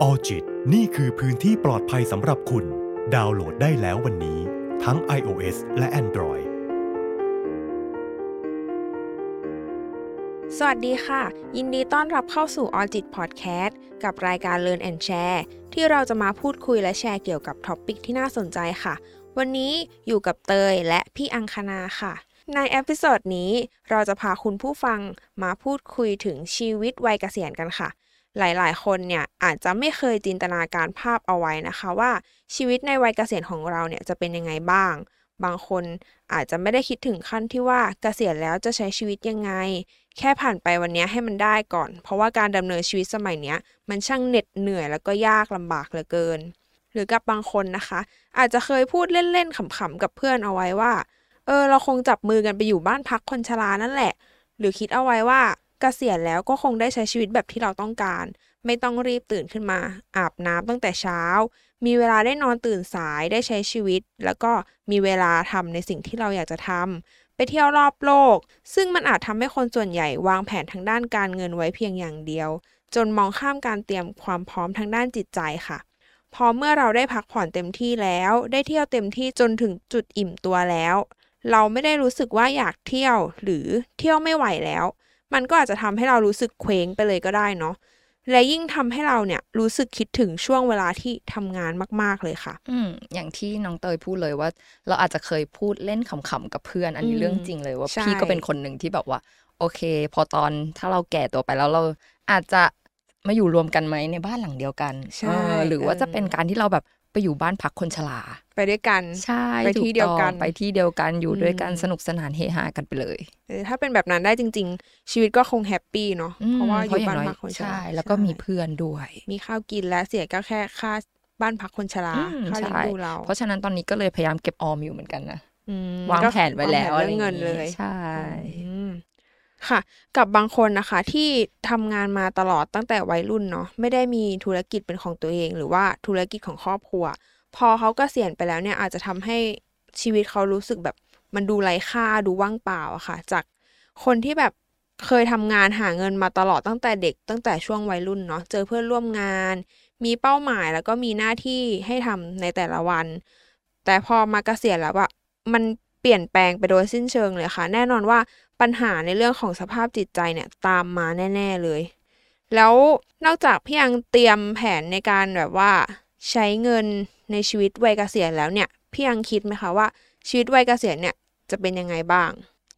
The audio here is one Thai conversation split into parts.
ออจิตนี่คือพื้นที่ปลอดภัยสำหรับคุณ ดาวน์โหลดได้แล้ววันนี้ ทั้ง iOS และ Android สวัสดีค่ะ ยินดีต้อนรับเข้าสู่ All จิต Podcast กับรายการ Learn and Share ที่เราจะมาพูดคุยและแชร์เกี่ยวกับ topic ที่น่าสนใจค่ะ วันนี้อยู่กับเตยและพี่อังคณาค่ะ ใน episode นี้เราจะพาคุณผู้ฟังมาพูดคุยถึงชีวิตวัยเกษียณกันค่ะ หลายๆ คนเนี่ยอาจจะไม่เคยจินตนาการภาพเอาไว้นะคะว่าชีวิตในวัยเกษียณของเราเนี่ยจะเป็นยังไงบ้าง บางคนอาจจะไม่ได้คิดถึงขั้นที่ว่าเกษียณแล้วจะใช้ชีวิตยังไง แค่ผ่านไปวันนี้ให้มันได้ก่อน เพราะว่าการดำเนินชีวิตสมัยเนี้ยมันช่างเหน็ดเหนื่อยแล้วก็ยากลำบากเหลือเกิน หรือกับบางคนนะคะ อาจจะเคยพูดเล่นๆขำๆกับเพื่อนเอาไว้ว่าเออเราคงจับมือกันไปอยู่บ้านพักคนชรานั่นแหละ หรือคิดเอาไว้ว่า กษียณแล้วก็คงได้ใช้ชีวิตแบบที่เราต้องการ ไม่ต้องรีบตื่นขึ้นมา อาบน้ำตั้งแต่เช้า มีเวลาได้นอนตื่นสายได้ใช้ชีวิต แล้วก็มีเวลาทำในสิ่งที่เราอยากจะทำไปเที่ยวรอบโลก ซึ่งมันอาจทำให้คนส่วนใหญ่วางแผนทางด้านการเงินไว้เพียงอย่างเดียว จนมองข้ามการเตรียมความพร้อมทางด้านจิตใจค่ะพอเมื่อเราได้พักผ่อนเต็มที่แล้ว ได้เที่ยวเต็มที่จนถึงจุดอิ่มตัวแล้ว เราไม่ได้รู้สึกว่าอยากเที่ยวหรือเที่ยวไม่ไหวแล้ว มันก็อาจจะทำให้เรารู้สึกเคว้งไปเลยก็ได้เนาะและยิ่งทำให้เราเนี่ยรู้สึกคิดถึงช่วงเวลาที่ทำงานมาก ๆเลยค่ะ อืมอย่างที่น้องเตยพูดเลยว่า เราอาจจะเคยพูดเล่นขำๆกับเพื่อน อันนี้อืมเรื่องจริงเลยว่าใช่พี่ก็เป็นคนหนึ่งที่แบบว่า โอเค พอตอนถ้าเราแก่ตัวไปแล้วเราอาจจะมาอยู่รวมกันไหมในบ้านหลังเดียวกันใช่เออหรือว่าเออจะเป็นการที่เราแบบ ไปอยู่บ้านพักคนชราไปด้วยกันใช่ไปที่ถูเดียวกันต้องไปที่เดียวกันอยู่ด้วยกันอืมสนุกสนานเฮฮากันไปเลยเออถ้าเป็นแบบนั้นได้จริง ๆ ชีวิตก็คงแฮปปี้เนาะอืมเพราะว่าอยู่ย่บ้านงพักคนชราใช่แล้วก็มีเพื่อนด้วย มีข้าวกินและเสียก็แค่ค่าบ้านพักคนชราอืมค่าเลี้ยงใช่ดูเรา เพราะฉะนั้นตอนนี้ก็เลยพยายามเก็บออมอยู่เหมือนกันนะอืมวางแผนไว้แล้ววางอะไรผอย่างเงินเลยใช่อืม ค่ะ กับบางคนนะคะที่ทำงานมาตลอดตั้งแต่วัยรุ่นเนาะไม่ได้มีธุรกิจเป็นของตัวเอง หรือว่าธุรกิจของครอบครัว พอเขากเกษียณไปแล้วเนี่ยอาจจะทำให้ชีวิตเขารู้สึกแบบมันดูไร้ค่าดูว่างเปล่าอะค่ะ จากคนที่แบบเคยทำงานหาเงินมาตลอดตั้งแต่เด็ก ตั้งแต่ช่วงวัยรุ่นเนาะเจอเพื่อนร่วมงาน มีเป้าหมายแล้วก็มีหน้าที่ให้ทำในแต่ละวัน แต่พอมาเกษียณแล้วอะมัน เปลี่ยนแปลงไปโดยสิ้นเชิงเลยค่ะ แน่นอนว่าปัญหาในเรื่องของสภาพจิตใจเนี่ยตามมาแน่ ๆเลย แล้วนอกจากพี่ยังเตรียมแผนในการแบบว่า ใช้เงินในชีวิตวัยเกษียณแล้วเนี่ยพี่ยังคิดไหมคะว่าชีวิตวัยเกษียณเนี่ยจะเป็นยังไงบ้าง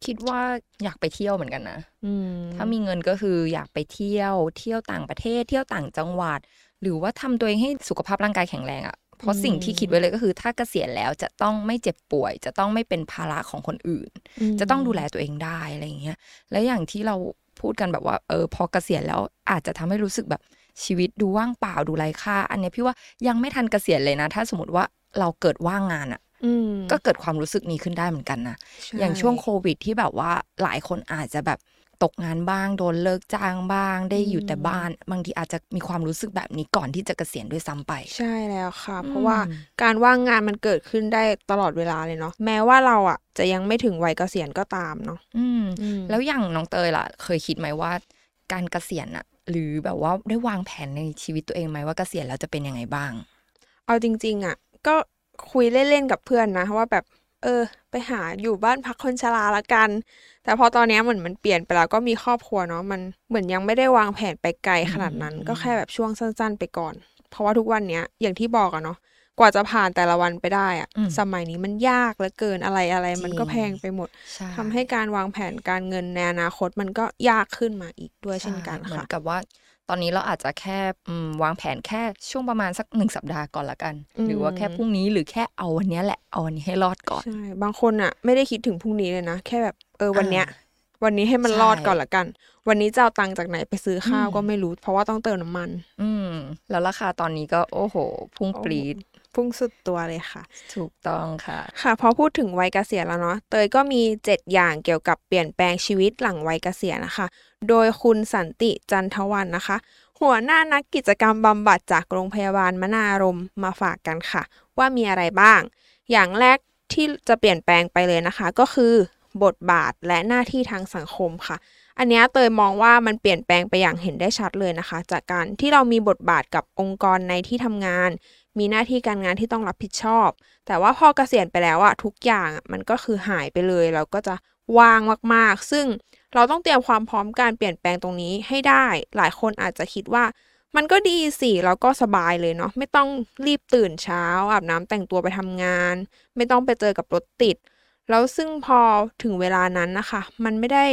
คิดว่าอยากไปเที่ยวเหมือนกันนะอืมถ้ามีเงินก็คืออยากไปเที่ยว เที่ยวต่างประเทศ เที่ยวต่างจังหวัด หรือว่าทำตัวเองให้สุขภาพร่างกายแข็งแรงอะ่ะ เพราะสิ่งที่คิดไว้เลยก็คือ ถ้าเกษียณแล้วจะต้องไม่เจ็บป่วย จะต้องไม่เป็นภาระของคนอื่น จะต้องดูแลตัวเองได้อะไรอย่างเงี้ยและอย่างที่เราพูดกันแบบว่าเออพอเกษียณแล้วอาจจะทำให้รู้สึกแบบชีวิตดูว่างเปล่าดูไร้ค่า อันเนี้ยพี่ว่ายังไม่ทันเกษียณเลยนะ ถ้าสมมติว่าเราเกิดว่างงานอะอืมก็เกิดความรู้สึกนี้ขึ้นได้เหมือนกันนะใช่อย่างช่วงโควิดที่แบบว่าหลายคนอาจจะแบบ ตกงานบ้างโดนเลิกจ้างบ้าง ได้อยู่แต่บ้าน บางทีอาจจะมีความรู้สึกแบบนี้ก่อนที่จะเกษียณด้วยซ้ำไป ใช่แล้วค่ะอืมเพราะว่าการว่างงานมันเกิดขึ้นได้ตลอดเวลาเลยเนาะแม้ว่าเราอะจะยังไม่ถึงวัยเกษียณก็ตามเนาะอืมอืม แล้วอย่างน้องเตยล่ะ เคยคิดไหมว่า การเกษียณอะหรือแบบว่าได้วางแผนในชีวิตตัวเองไหมว่าเกษียณแล้วจะเป็นยังไงบ้าง เอาจริง ๆอะก็คุยเล่นๆกับเพื่อนนะว่าแบบ เออ ไปหาอยู่บ้านพักคนชราละกัน แต่พอตอนเนี้ยเหมือนมันเปลี่ยนไปแล้วก็มีครอบครัวเนาะมันเหมือนยังไม่ได้วางแผนไปไกลขนาดนั้นอืมก็แค่แบบช่วงสั้น ๆ ไปก่อน เพราะว่าทุกวันเนี้ยอย่างที่บอกอะเนาะกว่าจะผ่านแต่ละวันไปได้อะสมัยนี้มันยากเหลือเกินอะไรอะไร มันก็แพงไปหมดใช่ทำให้การวางแผนการเงินในอนาคตมันก็ยากขึ้นมาอีกด้วยเช่นกันเหมือค่ะนกับว่า ตอนนี้เราอาจจะแค่อืมวางแผนแค่ช่วงประมาณสักหนึ่งสัปดาห์ก่อนละกันอืมหรือว่าแค่พรุ่งนี้หรือแค่เอาวันเนี้ยแหละเอาวันนี้ให้รอดก่อนใช่บางคนอะ ไม่ได้คิดถึงพรุ่งนี้เลยนะ แค่แบบเออวันเนี้ยอ่าวันนี้ให้มันใช่รอดก่อนละกัน วันนี้จะเอาตังค์จากไหนไปซื้อข้าวอืมก็ไม่รู้ เพราะว่าต้องเติมน้ำมัน อืม แล้วราคาตอนนี้ก็โอ้โห พุ่งปรีด พุ่งสุดตัวเลยค่ะ ถูกต้องค่ะ ค่ะพอพูดถึงวัยเกษียณแล้วเนาะเตยก็มี 7 อย่างเกี่ยวกับเปลี่ยนแปลงชีวิตหลังวัยเกษียณนะคะ โดยคุณสันติจันทวันนะคะ หัวหน้านักกิจกรรมบำบัดจากโรงพยาบาลมนารมมาฝากกันค่ะ ว่ามีอะไรบ้าง อย่างแรกที่จะเปลี่ยนแปลงไปเลยนะคะ ก็คือบทบาทและหน้าที่ทางสังคมค่ะ อันนี้เตยมองว่ามันเปลี่ยนแปลงไปอย่างเห็นได้ชัดเลยนะคะ จากการที่เรามีบทบาทกับองค์กรในที่ทำงาน มีหน้าที่การงานที่ต้องรับผิดชอบ แต่ว่าพอเกษียณไปแล้วอะทุกอย่างอะมันก็คือหายไปเลย เราก็จะว่างมากๆ ซึ่งเราต้องเตรียมความพร้อมการเปลี่ยนแปลงตรงนี้ให้ได้ หลายคนอาจจะคิดว่า มันก็ดีสิเราก็สบายเลยเนาะไม่ต้องรีบตื่นเช้าอาบน้ำแต่งตัวไปทำงาน ไม่ต้องไปเจอกับรถติด แล้วซึ่งพอถึงเวลานั้นนะคะ มันไม่ได้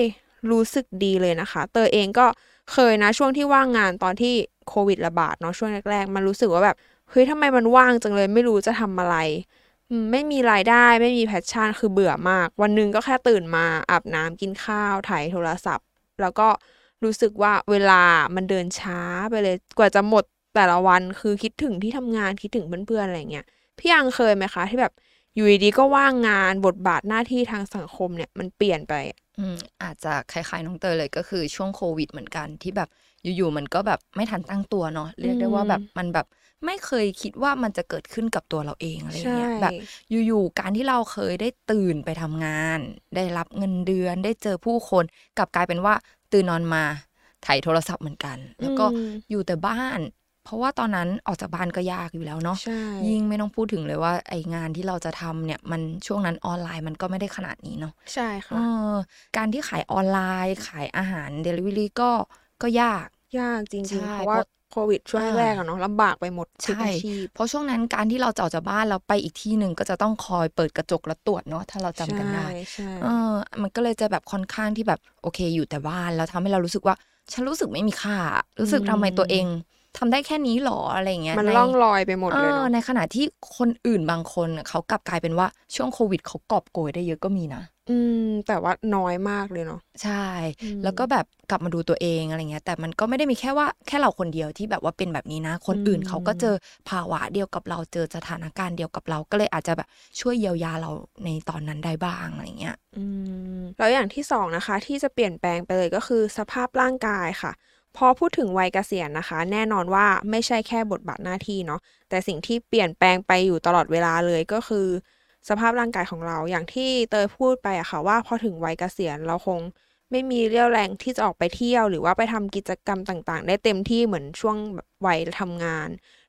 รู้สึกดีเลยนะคะ เตยเองก็เคยนะช่วงที่ว่างงานตอนที่โควิดระบาดเนาะช่วงแรกๆ มันรู้สึกว่าแบบ เฮ้ยทำไมมันว่างจังเลยไม่รู้จะทำอะไรอืมไม่มีรายได้ไม่มีแพชชั่นคือเบื่อมาก วันหนึงก็แค่ตื่นมาอาบน้ำกินข้าวถ่ายโทรศัพท์ แล้วก็รู้สึกว่าเวลามันเดินช้าไปเลยกว่าจะหมดแต่ละวันคือคิดถึงที่ทำงานคิดถึงเพื่อนๆอะไรเงี้ยพี่ยังเคยไหมคะ ที่แบบอยู่ดีๆก็ว่างงานบทบาทหน้าที่ทางสังคมเนี่ยมันเปลี่ยนไปอะอืมอาจจะคล้ายๆน้องเตยเลยก็คือช่วงโควิดเหมือนกันที่แบบอยู่ๆมันก็แบบไม่ทันตั้งตัวเนาะเรียกได้ว่าแบบมันแบบ ไม่เคยคิดว่ามันจะเกิดขึ้นกับตัวเราเองอะไรอย่างเงี้ยแบบอยู่ๆการที่เราเคยได้ตื่นไปทำงาน ได้รับเงินเดือน ได้เจอผู้คนกลับกลายเป็นว่าตื่นนอนมาถ่ายโทรศัพท์เหมือนกัน แล้วก็อืมอยู่แต่บ้าน เพราะว่าตอนนั้นออกจากบ้านก็ยากอยู่แล้วเนาะใช่ยิ่งไม่ต้องพูดถึงเลยว่าไองานที่เราจะทำเนี่ยมันช่วงนั้นออนไลน์มันก็ไม่ได้ขนาดนี้เนาะใช่ค่ะเออการที่ขายออนไลน์ ขายอาหารเดลิเวอรี่ก็ก็ยากยากจริงใช่ๆเพราะว่าเพราะ โควิดช่วงอ่าแรกอะเนาะลำบากไปหมดทุกใช่อาชีพเพราะช่วงนั้นการที่เราจะออกจากบ้านเราไปอีกที่หนึ่งก็จะต้องคอยเปิดกระจกแล้วตรวจเนาะถ้าเราจำกันได้ใช่ใช่เออ มันก็เลยจะแบบค่อนข้างที่แบบโอเคอยู่แต่บ้านแล้วทำให้เรารู้สึกว่า ฉันรู้สึกไม่มีค่า รู้สึกทำไมตัวเอง ทำได้แค่นี้หรออะไรอย่างเงี้ยมันในล่องลอยไปหมดเอเลยอเนาะในขณะที่คนอื่นบางคนน่ะเขากลับกลายเป็นว่าช่วงโควิดเขากอบโกยได้เยอะก็มีนะอืม แต่ว่าน้อยมากเลยเนาะใช่อืมแล้วก็แบบกลับมาดูตัวเองอะไรเงี้ย แต่มันก็ไม่ได้มีแค่ว่าแค่เราคนเดียวที่แบบว่าเป็นแบบนี้นะ คนอื่นอืมเขาก็เจอภาวะเดียวกับเราเจอสถานการณ์เดียวกับเราก็เลยอาจจะแบบช่วยเยียวยาเราในตอนนั้นได้บ้างอะไรเงี้ย อืมแล้วอย่างที่สองนะคะ ที่จะเปลี่ยนแปลงไปเลยก็คือสภาพร่างกายค่ะ พอพูดถึงวัยเกษียณนะคะ แน่นอนว่าไม่ใช่แค่บทบาทหน้าที่เนาะแต่สิ่งที่เปลี่ยนแปลงไปอยู่ตลอดเวลาเลยก็คือ สภาพร่างกายของเราอย่างที่เตยพูดไปอะค่ะว่าพอถึงวัยเกษียณเราคงไม่มีเรี่ยวแรงที่จะออกไปเที่ยว หรือว่าไปทำกิจกรรมต่างๆ ได้เต็มที่เหมือนช่วงวัยทำงาน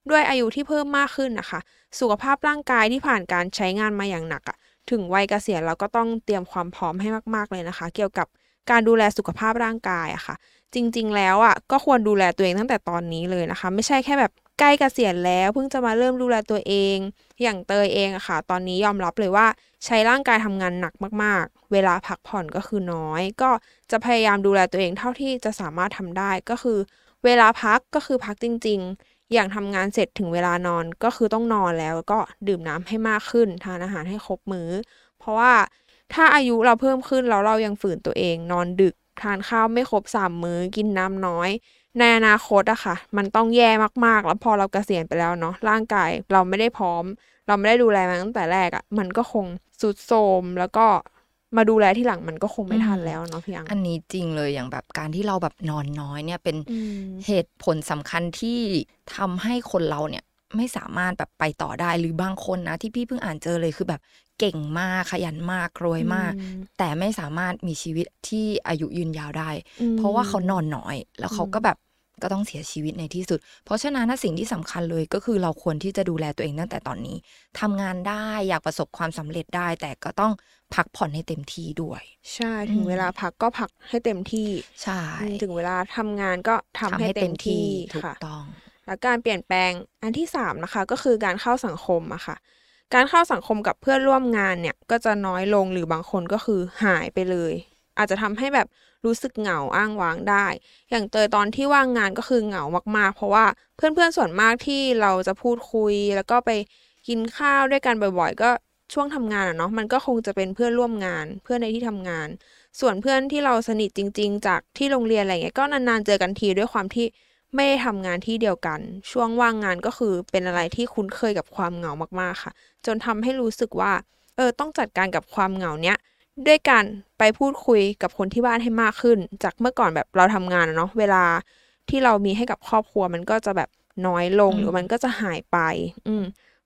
ด้วยอายุที่เพิ่มมากขึ้นนะคะ สุขภาพร่างกายที่ผ่านการใช้งานมาอย่างหนักอะถึงวัยเกษียณเราก็ต้องเตรียมความพร้อมให้มาก ๆเลยนะคะ เกี่ยวกับ การดูแลสุขภาพร่างกายอะค่ะ จริง ๆ แล้วอะก็ควรดูแลตัวเองตั้งแต่ตอนนี้เลยนะคะ ไม่ใช่แค่แบบใกล้เกษียณแล้วเพิ่งจะมาเริ่มดูแลตัวเอง อย่างเตยเองอะค่ะ ตอนนี้ยอมรับเลยว่าใช้ร่างกายทำงานหนักมากๆ เวลาพักผ่อนก็คือน้อย ก็จะพยายามดูแลตัวเองเท่าที่จะสามารถทำได้ก็คือ เวลาพักก็คือพักจริง ๆ อย่างทำงานเสร็จถึงเวลานอนก็คือต้องนอนแล้วแล้วก็ดื่มน้ำให้มากขึ้น ทานอาหารให้ครบมื้อ เพราะว่า ถ้าอายุเราเพิ่มขึ้นแล้วเรายังฝืนตัวเอง นอนดึกทานข้าวไม่ครบสามมื้อกินน้ำน้อย ในอนาคตอะค่ะ มันต้องแย่มากๆ แล้วพอเราเกษียณไปแล้วเนาะร่างกายเราไม่ได้พร้อม เราไม่ได้ดูแลมันตั้งแต่แรกอะมันก็คงสุดโทรมแล้วก็มาดูแลที่หลังมันก็คงไม่ทันแล้วเนาะพี่อังอันนี้จริงเลยอย่างแบบการที่เราแบบนอนน้อยเนี่ยเป็นอืมเหตุผลสำคัญที่ทำให้คนเราเนี่ย ไม่สามารถแบบไปต่อได้หรือบางคนนะที่พี่เพิ่งอ่านเจอเลยคือแบบเก่งมากขยันมากรวยมากอืมแต่ไม่สามารถมีชีวิตที่อายุยืนยาวได้อืมเพราะว่าเขานอนน้อย แล้วเขาอืมก็แบบก็ต้องเสียชีวิตในที่สุด เพราะฉะนั้นนะสิ่งที่สำคัญเลยก็คือเราควรที่จะดูแลตัวเองตั้งแต่ตอนนี้ทำงานได้อยากประสบความสำเร็จได้ แต่ก็ต้องพักผ่อนให้เต็มที่ด้วย ใช่ถึงอืมเวลาพักก็พักให้เต็มที่ใช่อืมถึงเวลาทำงานก็ทำให้เต็มที่ถูกค่ะต้อง แล้วการเปลี่ยนแปลงอันที่สามนะคะก็คือการเข้าสังคมอะค่ะ การเข้าสังคมกับเพื่อนร่วมงานเนี่ยก็จะน้อยลงหรือบางคนก็คือหายไปเลย อาจจะทำให้แบบรู้สึกเหงาอ้างว้างได้ อย่างเตยตอนที่ว่างงานก็คือเหงามากๆ เพราะว่าเพื่อนๆส่วนมากที่เราจะพูดคุย แล้วก็ไปกินข้าวด้วยกันบ่อยๆ ก็ช่วงทำงานอะเนาะมันก็คงจะเป็นเพื่อนร่วมงาน เพื่อนในที่ทำงาน ส่วนเพื่อนที่เราสนิทจริง ๆ จากที่โรงเรียนอะไรเงี้ยก็นานๆเจอกันทีด้วยความที่ ไม่ได้ทำงานที่เดียวกัน ช่วงว่างงานก็คือเป็นอะไรที่คุ้นเคยกับความเหงามากๆค่ะ จนทำให้รู้สึกว่า เออต้องจัดการกับความเหงาเนี้ยด้วยการไปพูดคุยกับคนที่บ้านให้มากขึ้น จากเมื่อก่อนแบบเราทำงานอะเนาะเวลาที่เรามีให้กับครอบครัวมันก็จะแบบน้อยลงอืมหรือมันก็จะหายไป อืม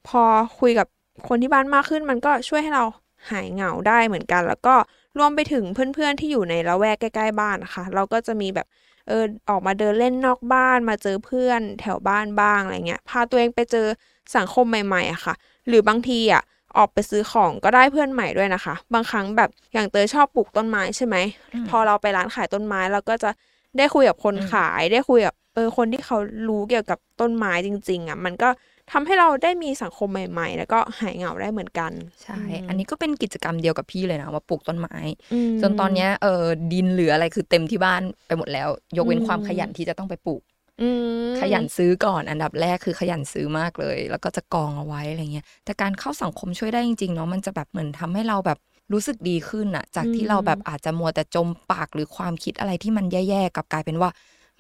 พอคุยกับคนที่บ้านมากขึ้น มันก็ช่วยให้เราหายเหงาได้เหมือนกัน แล้วก็รวมไปถึงเพื่อนๆที่อยู่ในละแวกใกล้ ๆ บ้านนะคะ เราก็จะมีแบบ เออออกมาเดินเล่นนอกบ้านมาเจอเพื่อนแถวบ้านบ้างอะไรเงี้ยพาตัวเองไปเจอสังคมใหม่ๆอะค่ะ หรือบางทีอะออกไปซื้อของก็ได้เพื่อนใหม่ด้วยนะคะ บางครั้งแบบอย่างเตยชอบปลูกต้นไม้ใช่ไหมอืมพอเราไปร้านขายต้นไม้เราก็จะได้คุยกับคนอืมขายได้คุยกับเออคนที่เขารู้เกี่ยวกับต้นไม้จริง ๆอะมันก็ ทำให้เราได้มีสังคมใหม่ ๆ แล้วก็หายเหงาได้เหมือนกัน ใช่ อันนี้ก็เป็นกิจกรรมเดียวกับพี่เลยนะว่าปลูกต้นไม้อืมจนตอนเนี้ยเออดินเหลืออะไรคือเต็มที่บ้านไปหมดแล้ว ยกเว้นอืมความขยันที่จะต้องไปปลูกอืมขยันซื้อก่อนอันดับแรกคือขยันซื้อมากเลย แล้วก็จะกองเอาไว้อะไรเงี้ยแต่การเข้าสังคมช่วยได้จริงๆเนาะมันจะแบบเหมือนทำให้เราแบบรู้สึกดีขึ้นอะจากที่เราแบบอาจจะมัวแต่จมปากหรือความคิดอะไรที่มันแย่ๆกลับกลายเป็นว่า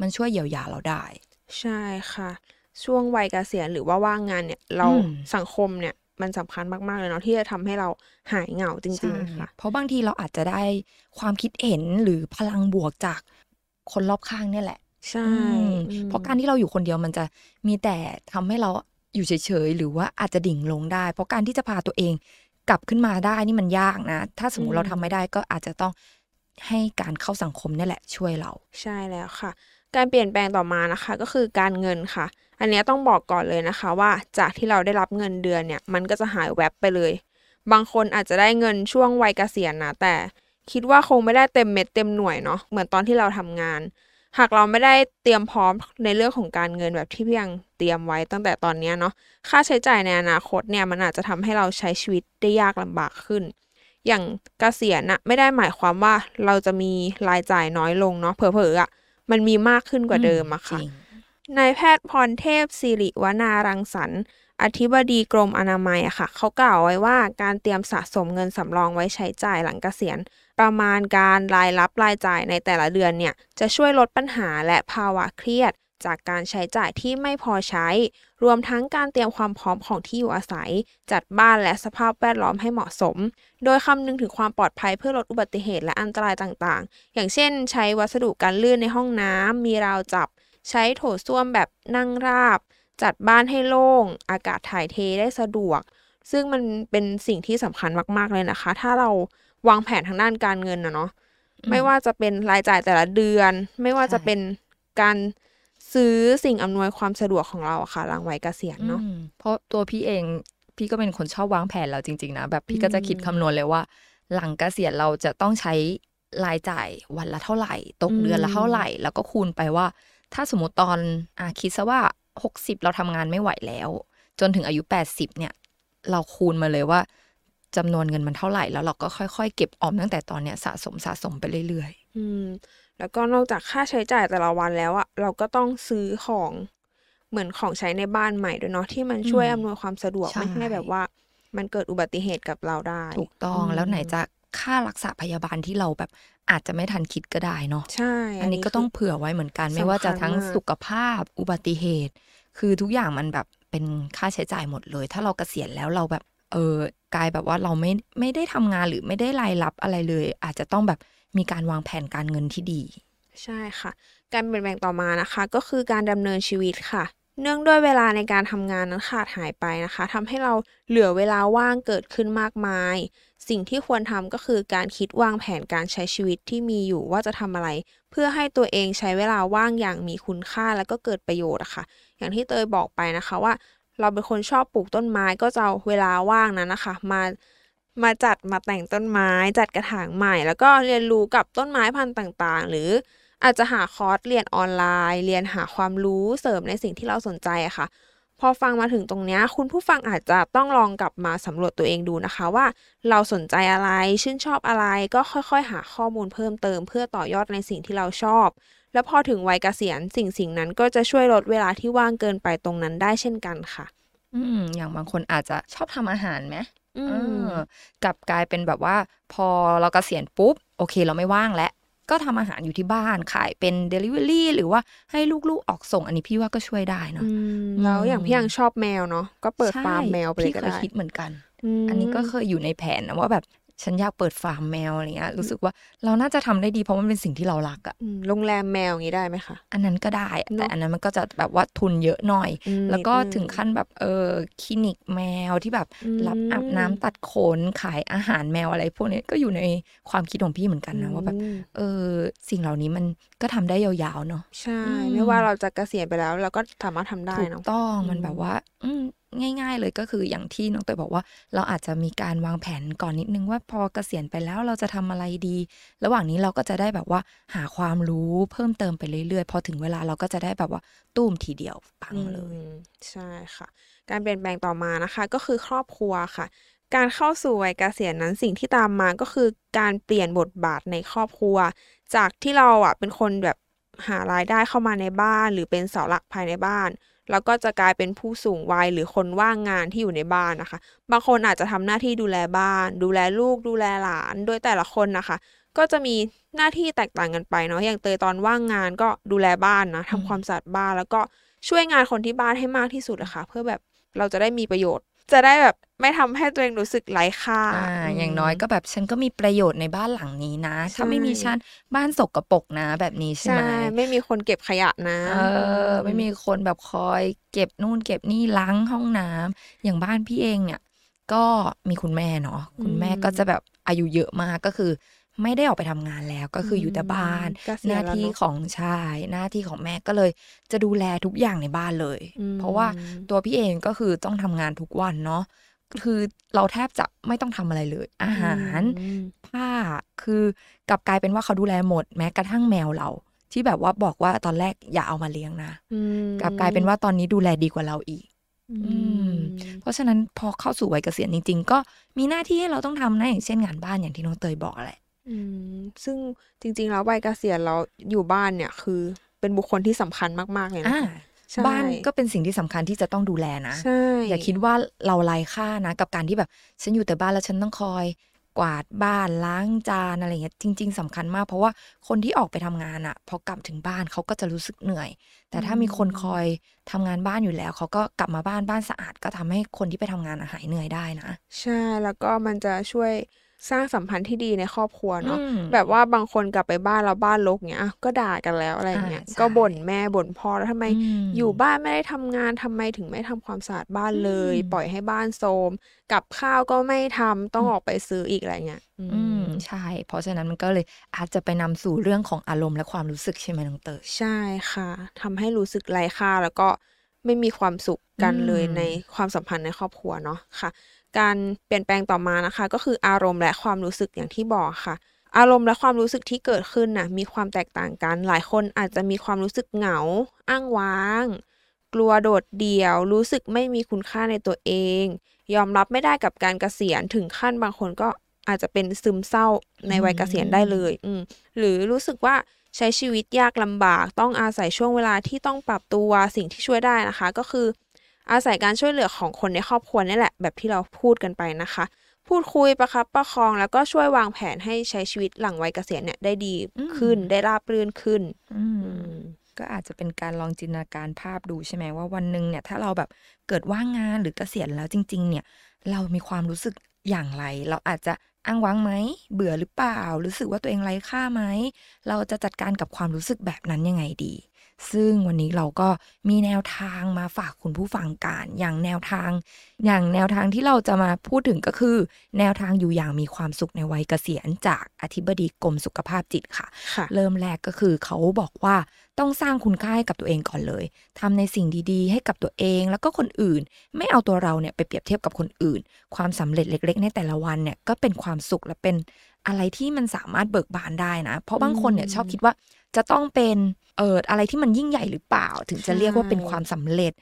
มันช่วยเยียวยาเราได้ ใช่ค่ะ ช่วงวัยเกษียณหรือว่าว่างงานเนี่ย เราอืมสังคมเนี่ยมันสำคัญมากๆเลยเนาะที่จะทำให้เราหายเหงาจริงใช่ๆค่ะ เพราะบางทีเราอาจจะได้ความคิดเห็นหรือพลังบวกจากคนรอบข้างเนี่ยแหละ ใช่อืมอืมเพราะการที่เราอยู่คนเดียวมันจะมีแต่ทำให้เราอยู่เฉยๆหรือว่าอาจจะดิ่งลงได้ เพราะการที่จะพาตัวเองกลับขึ้นมาได้นี่มันยากนะ ถ้าสมมติเราทำไม่ได้ก็อาจจะต้องให้การเข้าสังคมเนี่ยแหละช่วยเรา ใช่แล้วค่ะ การเปลี่ยนแปลงต่อมานะคะ ก็คือการเงินค่ะ อันเนี้ยต้องบอกก่อนเลยนะคะว่าจากที่เราได้รับเงินเดือนเนี่ย มันก็จะหายแวบไปเลย บางคนอาจจะได้เงินช่วงวัยเกษียณนะแต่คิดว่าคงไม่ได้เต็มเม็ดเต็มหน่วยเนาะเหมือนตอนที่เราทำงาน หากเราไม่ได้เตรียมพร้อมในเรื่องของการเงินแบบที่เพียงเตรียมไว้ตั้งแต่ตอนนี้เนาะค่าใช้จ่ายในอนาคตเนี่ยมันอาจจะทำให้เราใช้ชีวิตได้ยากลำบากขึ้น อย่างเกษียณน่ะไม่ได้หมายความว่าเราจะมีรายจ่ายน้อยลงเนาะเผลอๆอะ มันมีมากขึ้นกว่าเดิมอะค่ะจริงนายแพทย์พรเทพสิริวนารังสรรค์อธิบดีกรมอนามัยอะค่ะ เขากล่าวไว้ว่าการเตรียมสะสมเงินสำรองไว้ใช้จ่ายหลังเกษียณ ประมาณการรายรับรายจ่ายในแต่ละเดือนเนี่ย จะช่วยลดปัญหาและภาวะเครียด จากการใช้จ่ายที่ไม่พอใช้ รวมทั้งการเตรียมความพร้อมของที่อยู่อาศัย จัดบ้านและสภาพแวดล้อมให้เหมาะสม โดยคำนึงถึงความปลอดภัยเพื่อลดอุบัติเหตุและอันตรายต่างๆ อย่างเช่น ใช้วัสดุกันลื่นในห้องน้ำมีราวจับ ใช้โถส้วมแบบนั่งราบ จัดบ้านให้โล่ง อากาศถ่ายเทได้สะดวก ซึ่งมันเป็นสิ่งที่สำคัญมากๆเลยนะคะ ถ้าเราวางแผนทางด้านการเงินนะเนาะไม่ว่าจะเป็นรายจ่ายแต่ละเดือน ไม่ว่าจะเป็นการ ซื้อสิ่งอำนวยความสะดวกของเราอะค่ะหลังวัยเกษียณเนาะอืมเพราะตัวพี่เองพี่ก็เป็นคนชอบวางแผนแล้วจริง ๆ นะ แบบพี่ก็จะคิดอืมคำนวณเลยว่า หลังเกษียณเราจะต้องใช้รายจ่ายวันละเท่าไหร่ ตกอืมเดือนละเท่าไหร่ แล้วก็คูณไปว่า ถ้าสมมติตอนอะคิดซะว่าหกสิบเราทำงานไม่ไหวแล้ว จนถึงอายุแปดสิบเนี่ย เราคูณมาเลยว่าจำนวนเงินมันเท่าไหร่ แล้วเราก็ค่อยๆ เก็บออมตั้งแต่ตอนเนี้ยสะสมสะสมไปเรื่อยอืม แล้วก็นอกจากค่าใช้จ่ายแต่ละวันแล้วอะเราก็ต้องซื้อของเหมือนของใช้ในบ้านใหม่ด้วยเนาะที่มันช่วยอืมอำนวยความสะดวกใช่ ไม่ให้แบบว่า มันเกิดอุบัติเหตุกับเราได้ๆถูกต้องมแล้วไหนจะค่ารักษาพยาบาลที่เราแบบอาจจะไม่ทันคิดก็ได้เนาะใช่อันนี้ก็คื ต้องเผื่อไว้เหมือนกันสำคัญไม่ว่าจะทั้งมาก สุขภาพอุบัติเหตุ คือทุกอย่างมันแบบเป็นค่าใช้จ่ายหมดเลย ถ้าเราเกษียณแล้วเราแบบเออกลายแบบว่าเราไม่ไม่ได้ทำงานหรือไม่ได้รายรับอะไรเลย อาจจะต้องแบบ มีการวางแผนการเงินที่ดี ใช่ค่ะ การเปลี่ยนแปลงต่อมานะคะ ก็คือการดำเนินชีวิตค่ะ เนื่องด้วยเวลาในการทำงานนั้นขาดหายไปนะคะทำให้เราเหลือเวลาว่างเกิดขึ้นมากมาย สิ่งที่ควรทำก็คือการคิดวางแผนการใช้ชีวิตที่มีอยู่ว่าจะทำอะไร เพื่อให้ตัวเองใช้เวลาว่างอย่างมีคุณค่าและก็เกิดประโยชน์ะค่ะ อย่างที่เตยบอกไปนะคะว่า เราเป็นคนชอบปลูกต้นไม้ก็จะเอาเวลาว่างนั้นนะคะ มา มาจัดมาแต่งต้นไม้ จัดกระถางใหม่ แล้วก็เรียนรู้กับต้นไม้พันธุ์ต่างๆ หรืออาจจะหาคอร์สเรียนออนไลน์ เรียนหาความรู้เสริมในสิ่งที่เราสนใจค่ะ พอฟังมาถึงตรงนี้คุณผู้ฟังอาจจะต้องลองกลับมาสำรวจตัวเองดูนะคะว่า เราสนใจอะไรชื่นชอบอะไร ก็ค่อยๆ หาข้อมูลเพิ่มเติม เพื่อต่อยอดในสิ่งที่เราชอบ แล้วพอถึงวัยเกษียณสิ่งสิ่งนั้นก็จะช่วยลดเวลาที่ว่างเกินไปตรงนั้นได้เช่นกันค่ะ อืมอย่างบางคนอาจจะชอบทำอาหารไหม กลับกลายเป็นแบบว่า พอเราเกษียณปุ๊บ โอเคเราไม่ว่างแล้ว ก็ทำอาหารอยู่ที่บ้านขายเป็น Delivery หรือว่าให้ลูกๆออกส่งอันนี้พี่ว่าก็ช่วยได้เนาะอืมแล้วอย่างพี่ยังชอบแมวเนาะก็เปิดใช่ฟาร์มแมวไปเลยพี่ก็เคยได้คิดเหมือนกันมอันนี้ก็เคยอยู่ในแผนนะว่าแบบ ฉันอยากเปิดฟาร์มแมวอะไรเงี้ยรู้สึกว่าเราน่าจะทำได้ดีเพราะมันเป็นสิ่งที่เรารักอะอืมโรงแรมแมวอย่างนี้ได้ไหมคะอันนั้นก็ได้อะเนอะแต่อันนั้นมันก็จะแบบว่าทุนเยอะหน่อยอืมแล้วก็นิดนึงถึงขั้นแบบเออคลินิกแมวที่แบบอืมรับอาบน้ำตัดขนขายอาหารแมวอะไรพวกนี้ก็อยู่ในความคิดของพี่เหมือนกันนะว่าแบบอืมเออสิ่งเหล่านี้มันก็ทำได้ยาวๆเนาะใช่อืมไม่ว่าเราจะเกษียณไปแล้วเราก็สามารถทำได้ถูกเนาะต้องมันอืมแบบว่า อืม ง่าย ๆ เลยก็คืออย่างที่น้องเตยบอกว่า เราอาจจะมีการวางแผนก่อนนิดนึงว่าพอเกษียณไปแล้วเราจะทำอะไรดี ระหว่างนี้เราก็จะได้แบบว่าหาความรู้เพิ่มเติมไปเรื่อยๆ พอถึงเวลาเราก็จะได้แบบว่าตุ้มทีเดียวปังเลยใช่ค่ะ การเปลี่ยนแปลงต่อมานะคะ ก็คือครอบครัวค่ะ การเข้าสู่วัยเกษียณนั้นสิ่งที่ตามมาก็คือการเปลี่ยนบทบาทในครอบครัว จากที่เราอะเป็นคนแบบหารายได้เข้ามาในบ้าน หรือเป็นเสาหลักภายในบ้าน แล้วก็จะกลายเป็นผู้สูงวัยหรือคนว่างงานที่อยู่ในบ้านนะคะ บางคนอาจจะทำหน้าที่ดูแลบ้าน ดูแลลูก ดูแลหลาน โดยแต่ละคนนะคะ ก็จะมีหน้าที่แตกต่างกันไปเนาะ อย่างเตยตอนว่างงานก็ดูแลบ้านนะทำความสะอาดบ้าน แล้วก็ช่วยงานคนที่บ้านให้มากที่สุดอะค่ะเพื่อแบบเราจะได้มีประโยชน์ จะได้แบบ ไม่ทำให้ตัวเองรู้สึกไร้ค่าอ่ามอย่างน้อยก็แบบฉันก็มีประโยชน์ในบ้านหลังนี้นะใช่ถ้าไม่มีฉันบ้านสกปรกนะ แบบนี้ใช่ใช่ไหมไม่มีคนเก็บขยะนะ เออ ไม่มีคนแบบคอยเก็บนู่นเก็บนี่ล้างห้องน้ำอย่างบ้านพี่เองเนี่ย ก็มีคุณแม่เนาะคุณแม่ก็จะแบบอายุเยอะมากก็คือ ไม่ได้ออกไปทำงานแล้วก็คืออยู่แต่บ้านเกษีหยณน้าแล้วที่เนอะของชายหน้าที่ของแม่ก็เลย จะดูแลทุกอย่างในบ้านเลยอืมเพราะว่าตัวพี่เองก็คือต้องทำงานทุกวันเนาะ คือเราแทบจะไม่ต้องทำอะไรเลย อาหารอืมผ้าคือกลับกลายเป็นว่าเขาดูแลหมดแม้กระทั่งแมวเรา ที่แบบว่าบอกว่าตอนแรกอย่าเอามาเลี้ยงนะอืมกลับกลายเป็นว่าตอนนี้ดูแลดีกว่าเราอีกอืมเพราะฉะนั้นพอเข้าสู่วัยเกษียณจริง ๆ ก็มีหน้าที่ให้เราต้องทำนะอย่างเช่นงานบ้านอย่างที่น้องเตยบอกแหละอืมซึ่งจริง ๆ แล้ววัยเกษียณเราอยู่บ้านเนี่ยคือเป็นบุคคลที่สำคัญมาก ๆ เลยนะอ่าใช่ บ้านก็เป็นสิ่งที่สำคัญที่จะต้องดูแลนะใช่อย่าคิดว่าเราไร้ค่านะ กับการที่แบบฉันอยู่แต่บ้านแล้วฉันต้องคอยกวาดบ้านล้างจานอะไรเงี้ยจริง ๆสำคัญมาก เพราะว่าคนที่ออกไปทำงานอะพอกลับถึงบ้านเขาก็จะรู้สึกเหนื่อย แต่ถ้ามีคนคอยทำงานบ้านอยู่แล้วเขาก็กลับมาบ้านบ้านสะอาด ก็ทำให้คนที่ไปทำงานอะหายเหนื่อยได้นะ ใช่แล้วก็มันจะช่วย สร้างสัมพันธ์ที่ดีในครอบครัวเนาะอืมแบบว่าบางคนกลับไปบ้านแล้วบ้านรกเงี้ยอะก็ด่ากันแล้วอะไรเงี้ยอ่าใช่ก็บ่นแม่บ่นพ่อแล้วทำไมอืมอยู่บ้านไม่ได้ทำงานทำไมถึงไม่ทำความสะอาดบ้านเลยอืมปล่อยให้บ้านโทรมกับข้าวก็ไม่ทำต้องอืมออกไปซื้ออีกอะไรเงี้ยอืมอืมใช่ เพราะฉะนั้นมันก็เลยอาจจะไปนำสู่เรื่องของอารมณ์และความรู้สึกใช่ไหมน้องเตยใช่ค่ะทำให้รู้สึกไร้ค่าแล้วก็ไม่มีความสุขกันเลยอืมในความสัมพันธ์ในครอบครัวเนาะค่ะ การเปลี่ยนแปลงต่อมานะคะ ก็คืออารมณ์และความรู้สึกอย่างที่บอกค่ะ อารมณ์และความรู้สึกที่เกิดขึ้นน่ะมีความแตกต่างกัน หลายคนอาจจะมีความรู้สึกเหงา อ้างว้าง กลัวโดดเดี่ยว รู้สึกไม่มีคุณค่าในตัวเอง ยอมรับไม่ได้กับการเกษียณถึงขั้นบางคนก็อาจจะเป็นซึมเศร้าในวัยเกษียณได้เลย อืมหรือรู้สึกว่าใช้ชีวิตยากลำบาก ต้องอาศัยช่วงเวลาที่ต้องปรับตัวสิ่งที่ช่วยได้นะคะ ก็คือ อาศัยการช่วยเหลือของคนในครอบครัวนี่แหละ แบบที่เราพูดกันไปนะคะ พูดคุยประครับประคองแล้วก็ช่วยวางแผนให้ใช้ชีวิตหลังวัยเกษียณเนี่ยได้ดีขึ้นอืมได้ราบรื่นขึ้นอืมอืมก็อาจจะเป็นการลองจินตนาการภาพดูใช่ไหมว่าวันหนึ่งเนี่ยถ้าเราแบบเกิดว่างงานหรือเกษียณแล้วจริง ๆ เนี่ย เรามีความรู้สึกอย่างไร เราอาจจะอ้างว้างไหม เบื่อหรือเปล่า รู้สึกว่าตัวเองไร้ค่าไหม เราจะจัดการกับความรู้สึกแบบนั้นยังไงดี ซึ่งวันนี้เราก็มีแนวทางมาฝากคุณผู้ฟังกันอย่างแนวทาง อย่างแนวทางที่เราจะมาพูดถึงก็คือ แนวทางอยู่อย่างมีความสุขในวัยเกษียณจากอธิบดีกรมสุขภาพจิตค่ะค่ะเริ่มแรกก็คือเขาบอกว่าต้องสร้างคุณค่าให้กับตัวเองก่อนเลยทำในสิ่งดีๆ ให้กับตัวเองแล้วก็คนอื่น ไม่เอาตัวเราเนี่ยไปเปรียบเทียบกับคนอื่น ความสำเร็จเล็ก ๆ ในแต่ละวันเนี่ยก็เป็นความสุขและเป็นอะไรที่มันสามารถเบิกบานได้นะ เพราะบางคนเนี่ยอืมชอบคิดว่า จะต้องเป็นเอออะไรที่มันยิ่งใหญ่หรือเปล่า ถึงจะเรียกว่าเป็นใช่ความสำเร็จ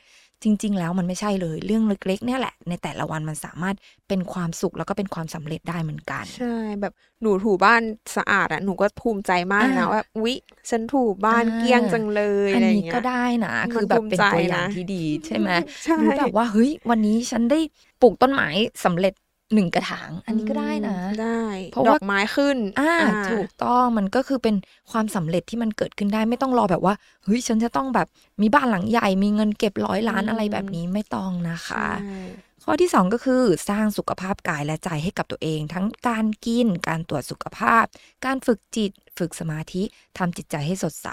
จริง ๆ แล้วมันไม่ใช่เลยเรื่องเล็กๆเนี่ยแหละ ในแต่ละวันมันสามารถเป็นความสุขแล้วก็เป็นความสำเร็จได้เหมือนกัน ใช่แบบหนูถูบ้านสะอาดอะหนูก็ภูมิใจมากเลยนะอ่าว่าวิฉันถูบ้านอ่าเกลี้ยงจังเลยอัอะไรนอย่างนี้เงี้ก็ยได้นะมันคือแบบเป็นภูมิใจตัวอย่างนะที่ดีใช่ไหมใช่หรือแบบว่าเฮ้ยวันนี้ฉันได้ปลูกต้นไม้สำเร็จ หนึ่งกระถาง อันนี้ก็ได้นะ ได้ เพราะดว่าอกไม้ขึ้นอ่าอ่า ถูกต้องมันก็คือเป็นความสำเร็จที่มันเกิดขึ้นได้ไม่ต้องรอแบบว่าเฮ้ยฉันจะต้องแบบมีบ้านหลังใหญ่มีเงินเก็บร้อยล้านอืมอะไรแบบนี้ไม่ต้องนะคะใช่ข้อที่ 2 ก็คือสร้างสุขภาพกายและใจให้กับตัวเอง ทั้งการกิน การตรวจสุขภาพ การฝึกจิต ฝึกสมาธิทำจิตใจให้สดใส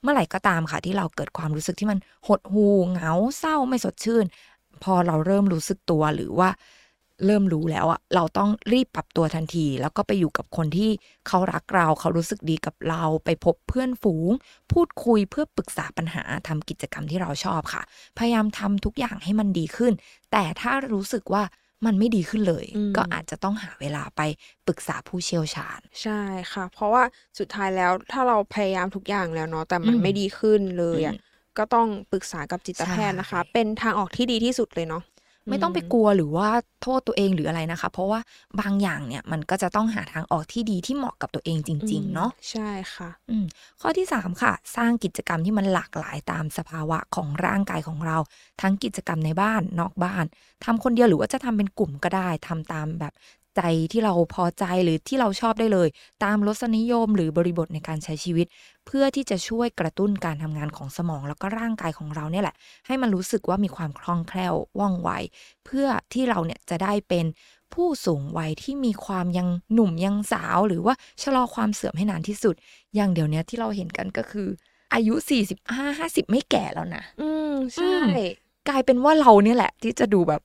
เมื่อไหร่ก็ตามค่ะที่เราเกิดความรู้สึกที่มันหดหูเหงาเศร้าไม่สดชื่น พอเราเริ่มรู้สึกตัวหรือว่า เริ่มรู้แล้วอะเราต้องรีบปรับตัวทันที แล้วก็ไปอยู่กับคนที่เขารักเราเขารู้สึกดีกับเรา ไปพบเพื่อนฝูง พูดคุยเพื่อปรึกษาปัญหาทำกิจกรรมที่เราชอบค่ะ พยายามทำทุกอย่างให้มันดีขึ้น แต่ถ้ารู้สึกว่ามันไม่ดีขึ้นเลยอืมก็อาจจะต้องหาเวลาไปปรึกษาผู้เชี่ยวชาญ ใช่ค่ะ เพราะว่าสุดท้ายแล้วถ้าเราพยายามทุกอย่างแล้วเนาะแต่มันอืมไม่ดีขึ้นเลยอะอืมก็ต้องปรึกษากับจิตแพทย์นะคะใช่เป็นทางออกที่ดีที่สุดเลยเนาะ ไม่ต้องไปกลัวหรือว่าโทษตัวเองหรืออะไรนะคะ เพราะว่าบางอย่างเนี่ยมันก็จะต้องหาทางออกที่ดีที่เหมาะกับตัวเองจริง ๆ เนาะใช่ค่ะอืมข้อที่ 3 ค่ะ สร้างกิจกรรมที่มันหลากหลายตามสภาวะของร่างกายของเรา ทั้งกิจกรรมในบ้านนอกบ้านทำคนเดียวหรือว่าจะทำเป็นกลุ่มก็ได้ทำตามแบบ ใจที่เราพอใจหรือที่เราชอบได้เลย ตามรสนิยมหรือบริบทในการใช้ชีวิต เพื่อที่จะช่วยกระตุ้นการทำงานของสมองแล้วก็ร่างกายของเราเนี่ยแหละ ให้มันรู้สึกว่ามีความคล่องแคล่วว่องไวเพื่อที่เราเนี่ยจะได้เป็นผู้สูงวัยที่มีความยังหนุ่มยังสาว หรือว่าชะลอความเสื่อมให้นานที่สุด อย่างเดี๋ยวนี้ที่เราเห็นกันก็คือ อายุ 45 50 ไม่แก่แล้วนะ อืมใช่อืมกลายเป็นว่าเราเนี่ยแหละ ที่จะดูแบบ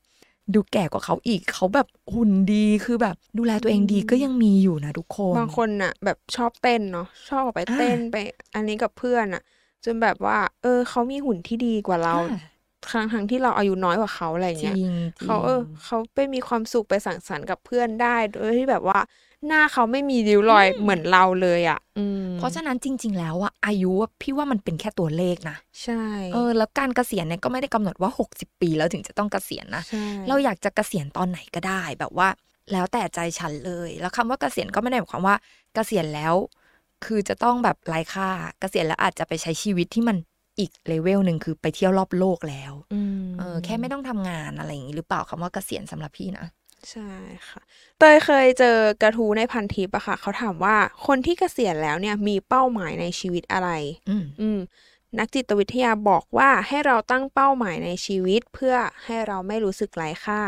ดูแก่กว่าเขาอีกเขาแบบหุ่นดีคือแบบ ดูแลตัวเองดีก็ยังมีอยู่นะทุกคนบางคนน่ะ แบบชอบเต้นเนาะชอบออกไปอ่าเต้นไป อันนี้กับเพื่อนน่ะ จนแบบว่า เออเขามีหุ่นที่ดีกว่าเราอะทั้งทั้งที่เราอายุน้อยกว่าเขาอะไรจริเงี้ยงจริงเขาเออเขาไปมีความสุขไปสังสรรค์กับเพื่อนได้โดยที่แบบว่า หน้าเขาไม่มีริ้วรอยเหมือนเราเลยอะอืมเพราะฉะนั้นจริง ๆ แล้วอะอายุอะพี่ว่ามันเป็นแค่ตัวเลขนะ ใช่ เออ แล้วการเกษียณเนี่ยก็ไม่ได้กำหนดว่า 60 ปีแล้วถึงจะต้องเกษียณนะใช่เราอยากจะเกษียณตอนไหนก็ได้แบบว่า แล้วแต่ใจฉันเลย แล้วคำว่าเกษียณก็ไม่ได้หมายความว่าเกษียณแล้ว คือจะต้องแบบไร้ค่าเกษียณแล้วอาจจะไปใช้ชีวิตที่มันอีกเลเวลหนึ่งคือไปเที่ยวรอบโลกแล้วอืมเออแค่ไม่ต้องทำงานอะไรอย่างนี้หรือเปล่าคำว่าเกษียณสำหรับพี่นะ ใช่ค่ะ เตยเคยเจอกระทู้ในพันทิปอะค่ะ เขาถามว่าคนที่เกษียณแล้วเนี่ยมีเป้าหมายในชีวิตอะไร อืมอืม นักจิตวิทยาบอกว่าให้เราตั้งเป้าหมายในชีวิตเพื่อให้เราไม่รู้สึกไร้ค่า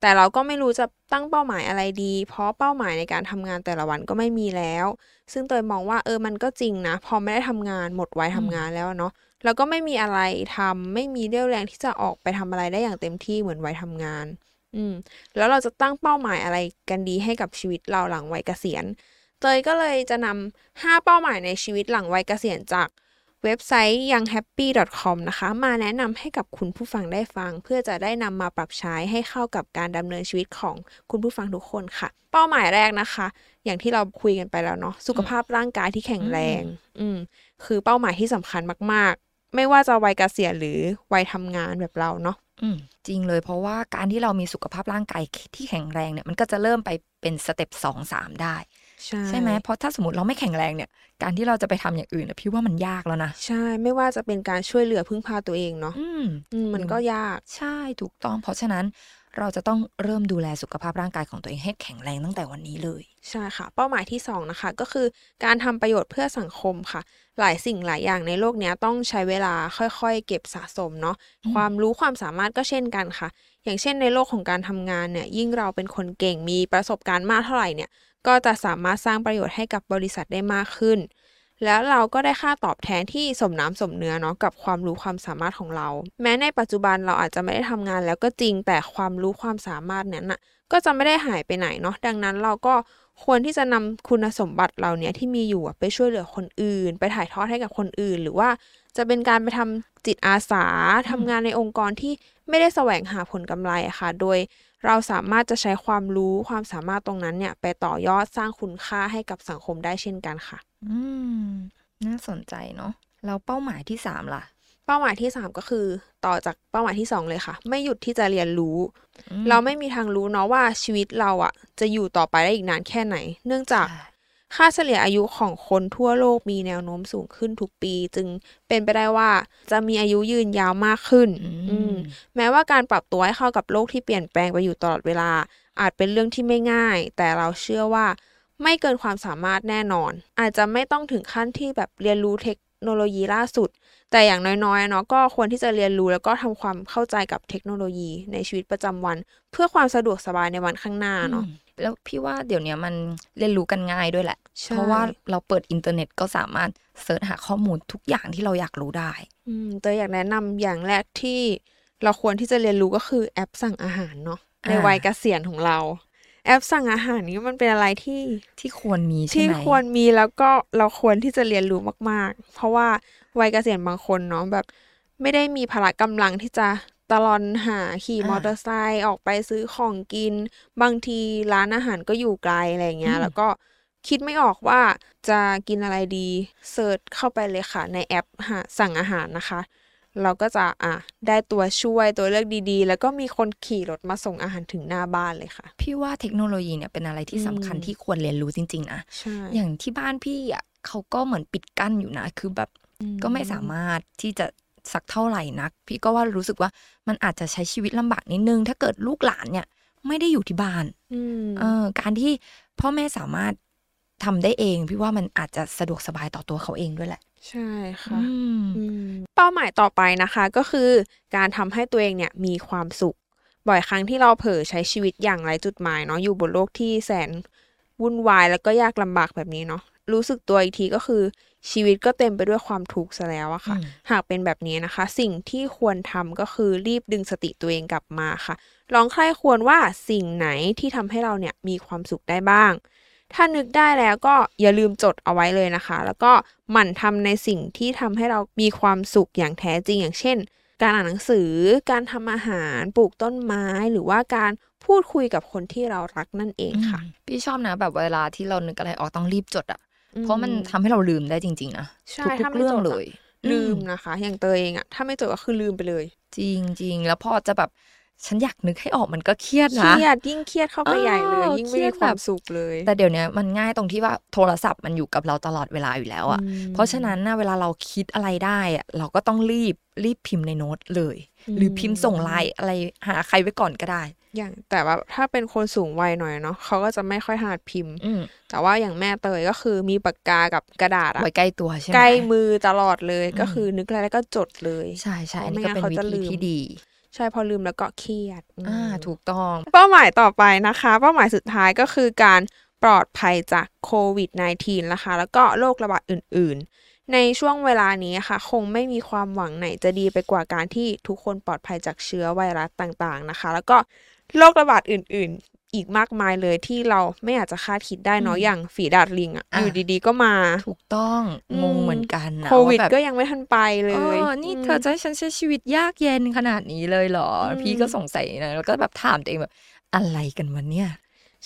แต่เราก็ไม่รู้จะตั้งเป้าหมายอะไรดี เพราะเป้าหมายในการทำงานแต่ละวันก็ไม่มีแล้ว ซึ่งเตยมองว่าเออมันก็จริงนะ พอไม่ได้ทำงานหมดวัยทำงานแล้วเนาะแล้วก็ไม่มีอะไรทำไม่มีเรี่ยวแรงที่จะออกไปทำอะไรได้อย่างเต็มที่เหมือนวัยทำงาน อืม แล้วเราจะตั้งเป้าหมายอะไรกันดีให้กับชีวิตเราหลังวัยเกษียณ เตยก็เลยจะนำ5เป้าหมายในชีวิตหลังวัยเกษียณจากเว็บไซต์ younghappy.com นะคะ มาแนะนำให้กับคุณผู้ฟังได้ฟัง เพื่อจะได้นำมาปรับใช้ให้เข้ากับการดำเนินชีวิตของคุณผู้ฟังทุกคนค่ะ เป้าหมายแรกนะคะ อย่างที่เราคุยกันไปแล้วเนาะสุขภาพร่างกายที่แข็งแรง อืม คือเป้าหมายที่สำคัญมาก ๆ ไม่ว่าจะวัยเกษียณหรือวัยทำงานแบบเราเนาะ อืมจริงเลยเพราะว่าการที่เรามีสุขภาพร่างกายที่แข็งแรงเนี่ยมันก็จะเริ่มไปเป็นสเต็ปสองสามได้ ใช่ใช่ไหมเพราะถ้าสมมติเราไม่แข็งแรงเนี่ย การที่เราจะไปทำอย่างอื่นอะพี่ว่ามันยากแล้วนะ ใช่ไม่ว่าจะเป็นการช่วยเหลือพึ่งพาตัวเองเนาะอืมอืมมันก็ยากใช่ถูกต้อง เพราะฉะนั้น เราจะต้องเริ่มดูแลสุขภาพร่างกายของตัวเองให้แข็งแรงตั้งแต่วันนี้เลย ใช่ค่ะ เป้าหมายที่สองนะคะ ก็คือการทำประโยชน์เพื่อสังคมค่ะ หลายสิ่งหลายอย่างในโลกเนี้ยต้องใช้เวลาค่อยๆ เก็บสะสมเนาะอืมความรู้ความสามารถก็เช่นกันค่ะ อย่างเช่นในโลกของการทำงานเนี่ยยิ่งเราเป็นคนเก่งมีประสบการณ์มากเท่าไหร่เนี่ยก็จะสามารถสร้างประโยชน์ให้กับบริษัทได้มากขึ้น แล้วเราก็ได้ค่าตอบแทนที่สมน้ำสมเนื้อเนาะกับความรู้ความสามารถของเรา แม้ในปัจจุบันเราอาจจะไม่ได้ทำงานแล้วก็จริงแต่ความรู้ความสามารถนั้นน่ะก็จะไม่ได้หายไปไหนเนาะดังนั้นเราก็ควรที่จะนำคุณสมบัติเราเนี่ยที่มีอยู่ไปช่วยเหลือคนอื่น ไปถ่ายทอดให้กับคนอื่น หรือว่าจะเป็นการไปทำจิตอาสาทำงานในองค์กรที่ไม่ได้แสวงหาผลกำไรอะค่ะ โดย เราสามารถจะใช้ความรู้ความสามารถตรงนั้นเนี่ย ไปต่อยอดสร้างคุณค่าให้กับสังคมได้เช่นกันค่ะ อืม น่าสนใจเนาะแล้วเป้าหมายที่สามล่ะ เป้าหมายที่3ก็คือ ต่อจากเป้าหมายที่2เลยค่ะ ไม่หยุดที่จะเรียนรู้อืมเราไม่มีทางรู้เนาะว่าชีวิตเราอะจะอยู่ต่อไปได้อีกนานแค่ไหน เนื่องจากใช่ ค่าเฉลี่ยอายุของคนทั่วโลกมีแนวโน้มสูงขึ้นทุกปี จึงเป็นไปได้ว่าจะมีอายุยืนยาวมากขึ้นอืมแม้ว่าการปรับตัวให้เข้ากับโลกที่เปลี่ยนแปลงไปอยู่ตลอดเวลา อาจเป็นเรื่องที่ไม่ง่าย แต่เราเชื่อว่าไม่เกินความสามารถแน่นอน อาจจะไม่ต้องถึงขั้นที่แบบเรียนรู้เทคโนโลยีล่าสุด แต่อย่างน้อยๆเนาะก็ควรที่จะเรียนรู้แล้วก็ทำความเข้าใจกับเทคโนโลยีในชีวิตประจำวัน เพื่อความสะดวกสบายในวันข้างหน้าเนาะอืม แล้วพี่ว่าเดี๋ยวนี้มันเรียนรู้กันง่ายด้วยแหละใช่เพราะว่าเราเปิดอินเทอร์เน็ตก็สามารถ search หาข้อมูลทุกอย่างที่เราอยากรู้ได้อืมเตยอยากแนะนำอย่างแรกที่เราควรที่จะเรียนรู้ก็คือแอปสั่งอาหารเนาะอ่าในวัยเกษียณของเรา แอปสั่งอาหารนี้มันเป็นอะไรที่ที่ควรมีใช่ที่ไหมควรมีแล้วก็เราควรที่จะเรียนรู้มาก ๆ เพราะว่าวัยเกษียณบางคนเนาะแบบไม่ได้มีพละกำลังที่จะ ตลอนหาขี่มอเตอร์ไซค์ออกไปซื้อของกิน บางทีร้านอาหารก็อยู่ไกลอะไรเงี้ย แล้วก็คิดไม่ออกว่าจะกินอะไรดีเสิร์ชเข้าไปเลยค่ะ ในแอปหาสั่งอาหารนะคะ เราก็จะอะได้ตัวช่วยตัวเลือกดีๆ แล้วก็มีคนขี่รถมาส่งอาหารถึงหน้าบ้านเลยค่ะ พี่ว่าเทคโนโลยีเนี่ยเป็นอะไรที่สำคัญอืมที่ควรเรียนรู้จริง ๆ นะใช่อย่างที่บ้านพี่อะเขาก็เหมือนปิดกั้นอยู่นะ คือแบบอืมก็ไม่สามารถที่จะ สักเท่าไหร่นัก พี่ก็ว่ารู้สึกว่ามันอาจจะใช้ชีวิตลำบากนิดนึง ถ้าเกิดลูกหลานเนี่ยไม่ได้อยู่ที่บ้านอืมเออการที่พ่อแม่สามารถทำได้เอง พี่ว่ามันอาจจะสะดวกสบายต่อตัวเขาเองด้วยแหละ ใช่ค่ะอืมอืมเป้าหมายต่อไปนะคะ ก็คือการทำให้ตัวเองเนี่ยมีความสุข บ่อยครั้งที่เราเผลอใช้ชีวิตอย่างไร้จุดหมายเนาะอยู่บนโลกที่แสนวุ่นวายแล้วก็ยากลำบากแบบนี้เนาะรู้สึกตัวอีกทีก็คือ ชีวิตก็เต็มไปด้วยความทุกข์ซะแล้วอะค่ะอืมหากเป็นแบบนี้นะคะ สิ่งที่ควรทำก็คือรีบดึงสติตัวเองกลับมาค่ะ ลองใคร่ควรว่าสิ่งไหนที่ทำให้เราเนี่ยมีความสุขได้บ้าง ถ้านึกได้แล้วก็อย่าลืมจดเอาไว้เลยนะคะ แล้วก็หมั่นทำในสิ่งที่ทำให้เรามีความสุขอย่างแท้จริงอย่างเช่น การอ่านหนังสือ การทำอาหารปลูกต้นไม้ หรือว่าการพูดคุยกับคนที่เรารักนั่นเองค่ะอืมพี่ชอบนะแบบเวลาที่เรานึกอะไรออกต้องรีบจดอะอื เพราะมันทำให้เราลืมได้จริง ๆ นะใช่ทุถ้ากๆไม่เรื่อจงดะเลย ลืมอืนะคะ อย่างเตยเองอะถ้าไม่จดก็คือลืมไปเลย จริงจริงแล้วพอจะแบบ ฉันอยากนึกให้ออกมันก็เครียดเคนะรียดยิ่งเครียดเข้าไปใหญ่เลยเออยิ่งไม่เครียมีดความแบบสุขเลย แต่เดี๋ยวนี้มันง่ายตรงที่ว่าโทรศัพท์มันอยู่กับเราตลอดเวลาอยู่แล้วอะอืมเพราะฉะนั้นนะเวลาเราคิดอะไรได้อะเราก็ต้องรีบรีบพิมพ์ในโน้ตเลยอืมหรือพิมพ์ส่งไลน์อะไรหาใครไว้ก่อนก็ได้ อย่างแต่ว่าถ้าเป็นคนสูงวัยหน่อยเนาะเขาก็จะไม่ค่อยถนัดพิมพ์อืมแต่ว่าอย่างแม่เตยก็คือมีปากกากับกระดาษอะไว้ใกล้ตัวใช่ไหมใกล้มือตลอดเลยอืมก็คือนึกอะไรแล้วก็จดเลย ใช่ใช่เพอันราะนี้ก็ไม่งั้นเป็นเขาจะวิธีลืมที่ดี ใช่พอลืมแล้วก็เครียดมอ่าถูกต้อง เป้าหมายต่อไปนะคะ เป้าหมายสุดท้ายก็คือการปลอดภัยจากโควิด -19 นะคะ แล้วก็โรคระบาดอื่น ๆ ในช่วงเวลานี้ค่ะ คงไม่มีความหวังไหนจะดีไปกว่าการที่ทุกคนปลอดภัยจากเชื้อไวรัสต่างๆนะคะ แล้วก็โรคระบาดอื่นๆ อีกมากมายเลยที่เราไม่อาจจะคาดคิดได้เนาะอืมอย่างฝีดาดลิงอะอะอยู่ดีๆก็มา ถูกต้องอืมงงเหมือนกันนะโควิดาแบบก็ยังไม่ทันไปเลเอยอนี่มเธอจะให้ฉันใช้ชีวิตยากเย็นขนาดนี้เลยเหรออืมพี่ก็สงสัยนะแล้วก็แบบถามตัวเองแบบอะไรกันวะเนี่ย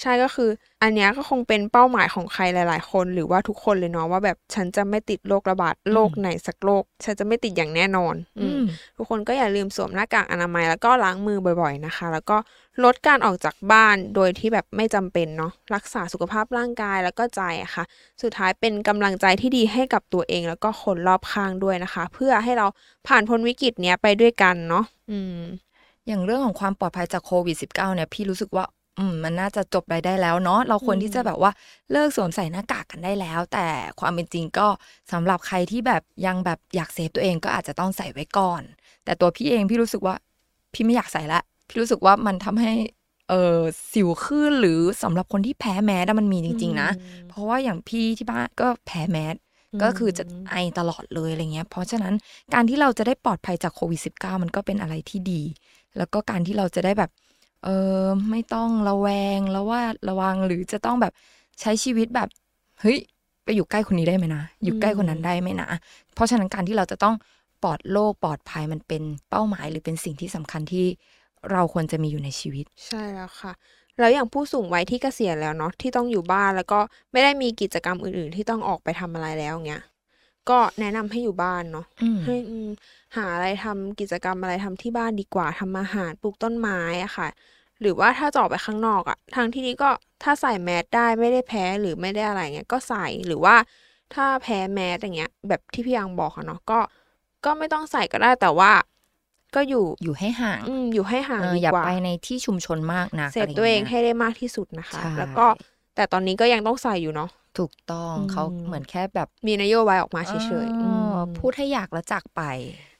ใช่ก็คือ อันเนี้ยก็คงเป็นเป้าหมายของใครหลาย ๆ คนหรือว่าทุกคนเลยเนาะว่าแบบฉันจะไม่ติดโรคระบาดโรคไหนสักโรคฉันจะไม่ติดอย่างแน่นอน อือืมมทุกคนก็อย่าลืมสวมหน้ากากอนามัยแล้วก็ล้างมือบ่อย ๆ นะคะ แล้วก็ลดการออกจากบ้านโดยที่แบบไม่จำเป็นเนาะรักษาสุขภาพร่างกายแล้วก็ใจอะค่ะ สุดท้ายเป็นกำลังใจที่ดีให้กับตัวเองแล้วก็คนรอบข้างด้วยนะคะ เพื่อให้เราผ่านพ้นวิกฤตเนี้ยไปด้วยกันเนาะอืมอย่างเรื่องของความปลอดภัยจากโควิด -19 เนี่ยพี่รู้สึกว่า อืมมันน่าจะจบไปได้แล้วเนาะเราควรอืมที่จะแบบว่าเลิกสวมใส่หน้ากากกันได้แล้ว แต่ความเป็นจริงก็สำหรับใครที่แบบยังแบบอยากเซฟตัวเองก็อาจจะต้องใส่ไว้ก่อน แต่ตัวพี่เองพี่รู้สึกว่าพี่ไม่อยากใส่ละ พี่รู้สึกว่ามันทำให้เออสิวขึ้นหรือสำหรับคนที่แพ้แมสอะมันมีจริง ๆ นะ เพราะว่าอย่างพี่ที่บ้านก็แพ้แมสอืมก็คือจะไอตลอดเลยอะไรเงี้ย เพราะฉะนั้นการที่เราจะได้ปลอดภัยจากโควิด -19 มันก็เป็นอะไรที่ดี แล้วก็การที่เราจะได้แบบ เออไม่ต้องระแวงแล้วว่าระวังหรือจะต้องแบบใช้ชีวิตแบบเฮ้ยไปอยู่ใกล้คนนี้ได้ไหมนะ อยู่ใกล้คนนั้นได้ไหมนะ เพราะฉะนั้นการที่เราจะต้องปลอดโรคปลอดภัยมันเป็นเป้าหมายหรือเป็นสิ่งที่สำคัญที่เราควรจะมีอยู่ในชีวิต ใช่แล้วค่ะ แล้วอย่างผู้สูงวัยที่เกษียณแล้วเนาะที่ต้องอยู่บ้านแล้วก็ไม่ได้มีกิจกรรมอื่น ๆ ที่ต้องออกไปทำอะไรแล้วเงี้ย ก็แนะนำให้อยู่บ้านเนาะอืมให้อืมหาอะไรทำกิจกรรมอะไรทำที่บ้านดีกว่าทำอาหารปลูกต้นไม้อะค่ะ หรือว่าถ้าจะออกไปข้างนอกอะทางที่นี้ก็ถ้าใส่แมสได้ไม่ได้แพ้หรือไม่ได้อะไรเงี้ยก็ใส่หรือว่าถ้าแพ้แมสอย่างเงี้ย แบบที่พี่ยังบอกอะเนาะก็ ก็ไม่ต้องใส่ก็ได้แต่ว่า ก็อยู่อยู่ให้ห่างอืมอยู่ให้ห่างเออดีอย่ากว่าไปในที่ชุมชนมากนะเซฟตัวเองให้ได้มากที่สุดนะคะใช่แล้วก็แต่ตอนนี้ก็ยังต้องใส่อยู่เนาะ ถูกต้องอืมเขาเหมือนแค่แบบมีนโยบายออกมาเฉยๆเออือมพูดให้อยากแล้วจากไป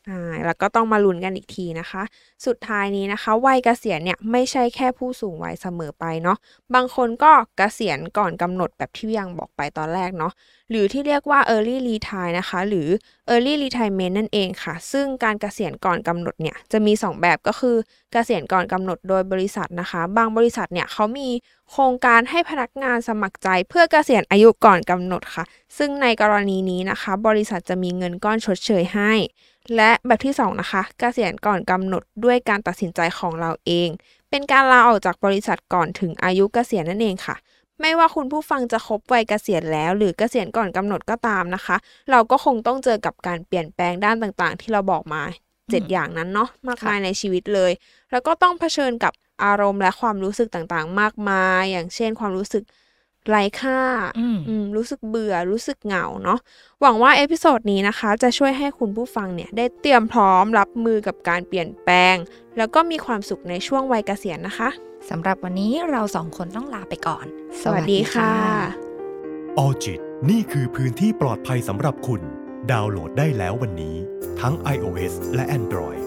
อ่าแล้วก็ต้องมาลุ้นกันอีกทีนะคะ สุดท้ายนี้นะคะ วัยเกษียณเนี่ยไม่ใช่แค่ผู้สูงวัยเสมอไปเนาะบางคนก็เกษียณก่อนกำหนดแบบที่ยังบอกไปตอนแรกเนาะหรือที่เรียกว่า early retire นะคะ หรือ early retirement นั่นเองค่ะ ซึ่งการเกษียณก่อนกำหนดเนี่ย จะมี 2 แบบก็คือเกษียณก่อนกำหนดโดยบริษัทนะคะ บางบริษัทเนี่ยเขามีโครงการให้พนักงานสมัครใจ เพื่อเกษียณอายุก่อนกำหนดค่ะ ซึ่งในกรณีนี้นะคะ บริษัทจะมีเงินก้อนชดเชยให้ และแบบที่ 2 นะคะเกษียณก่อนกำหนดด้วยการตัดสินใจของเราเอง เป็นการลาออกจากบริษัทก่อนถึงอายุเกษียณนั่นเองค่ะ ไม่ว่าคุณผู้ฟังจะครบวัยเกษียณแล้ว หรือเกษียณก่อนกำหนดก็ตามนะคะ เราก็คงต้องเจอกับการเปลี่ยนแปลงด้านต่างๆ ที่เราบอกมาเจ็ดอืมอย่างนั้นเนาะมากค่ะมายในชีวิตเลย แล้วก็ต้องเผชิญกับอารมณ์และความรู้สึกต่างๆ มากมาย อย่างเช่น ความรู้สึก ไร้ค่าอืมอืมรู้สึกเบื่อ รู้สึกเหงาเนาะ หวังว่า episode นี้นะคะ จะช่วยให้คุณผู้ฟังเนี่ย ได้เตรียมพร้อมรับมือกับการเปลี่ยนแปลง แล้วก็มีความสุขในช่วงวัยเกษียณนะคะ สำหรับวันนี้เราสองคนต้องลาไปก่อน สวัสดีค่ะ ออจิต นี่คือพื้นที่ปลอดภัยสำหรับคุณ ดาวน์โหลดได้แล้ววันนี้ ทั้ง iOS และ Android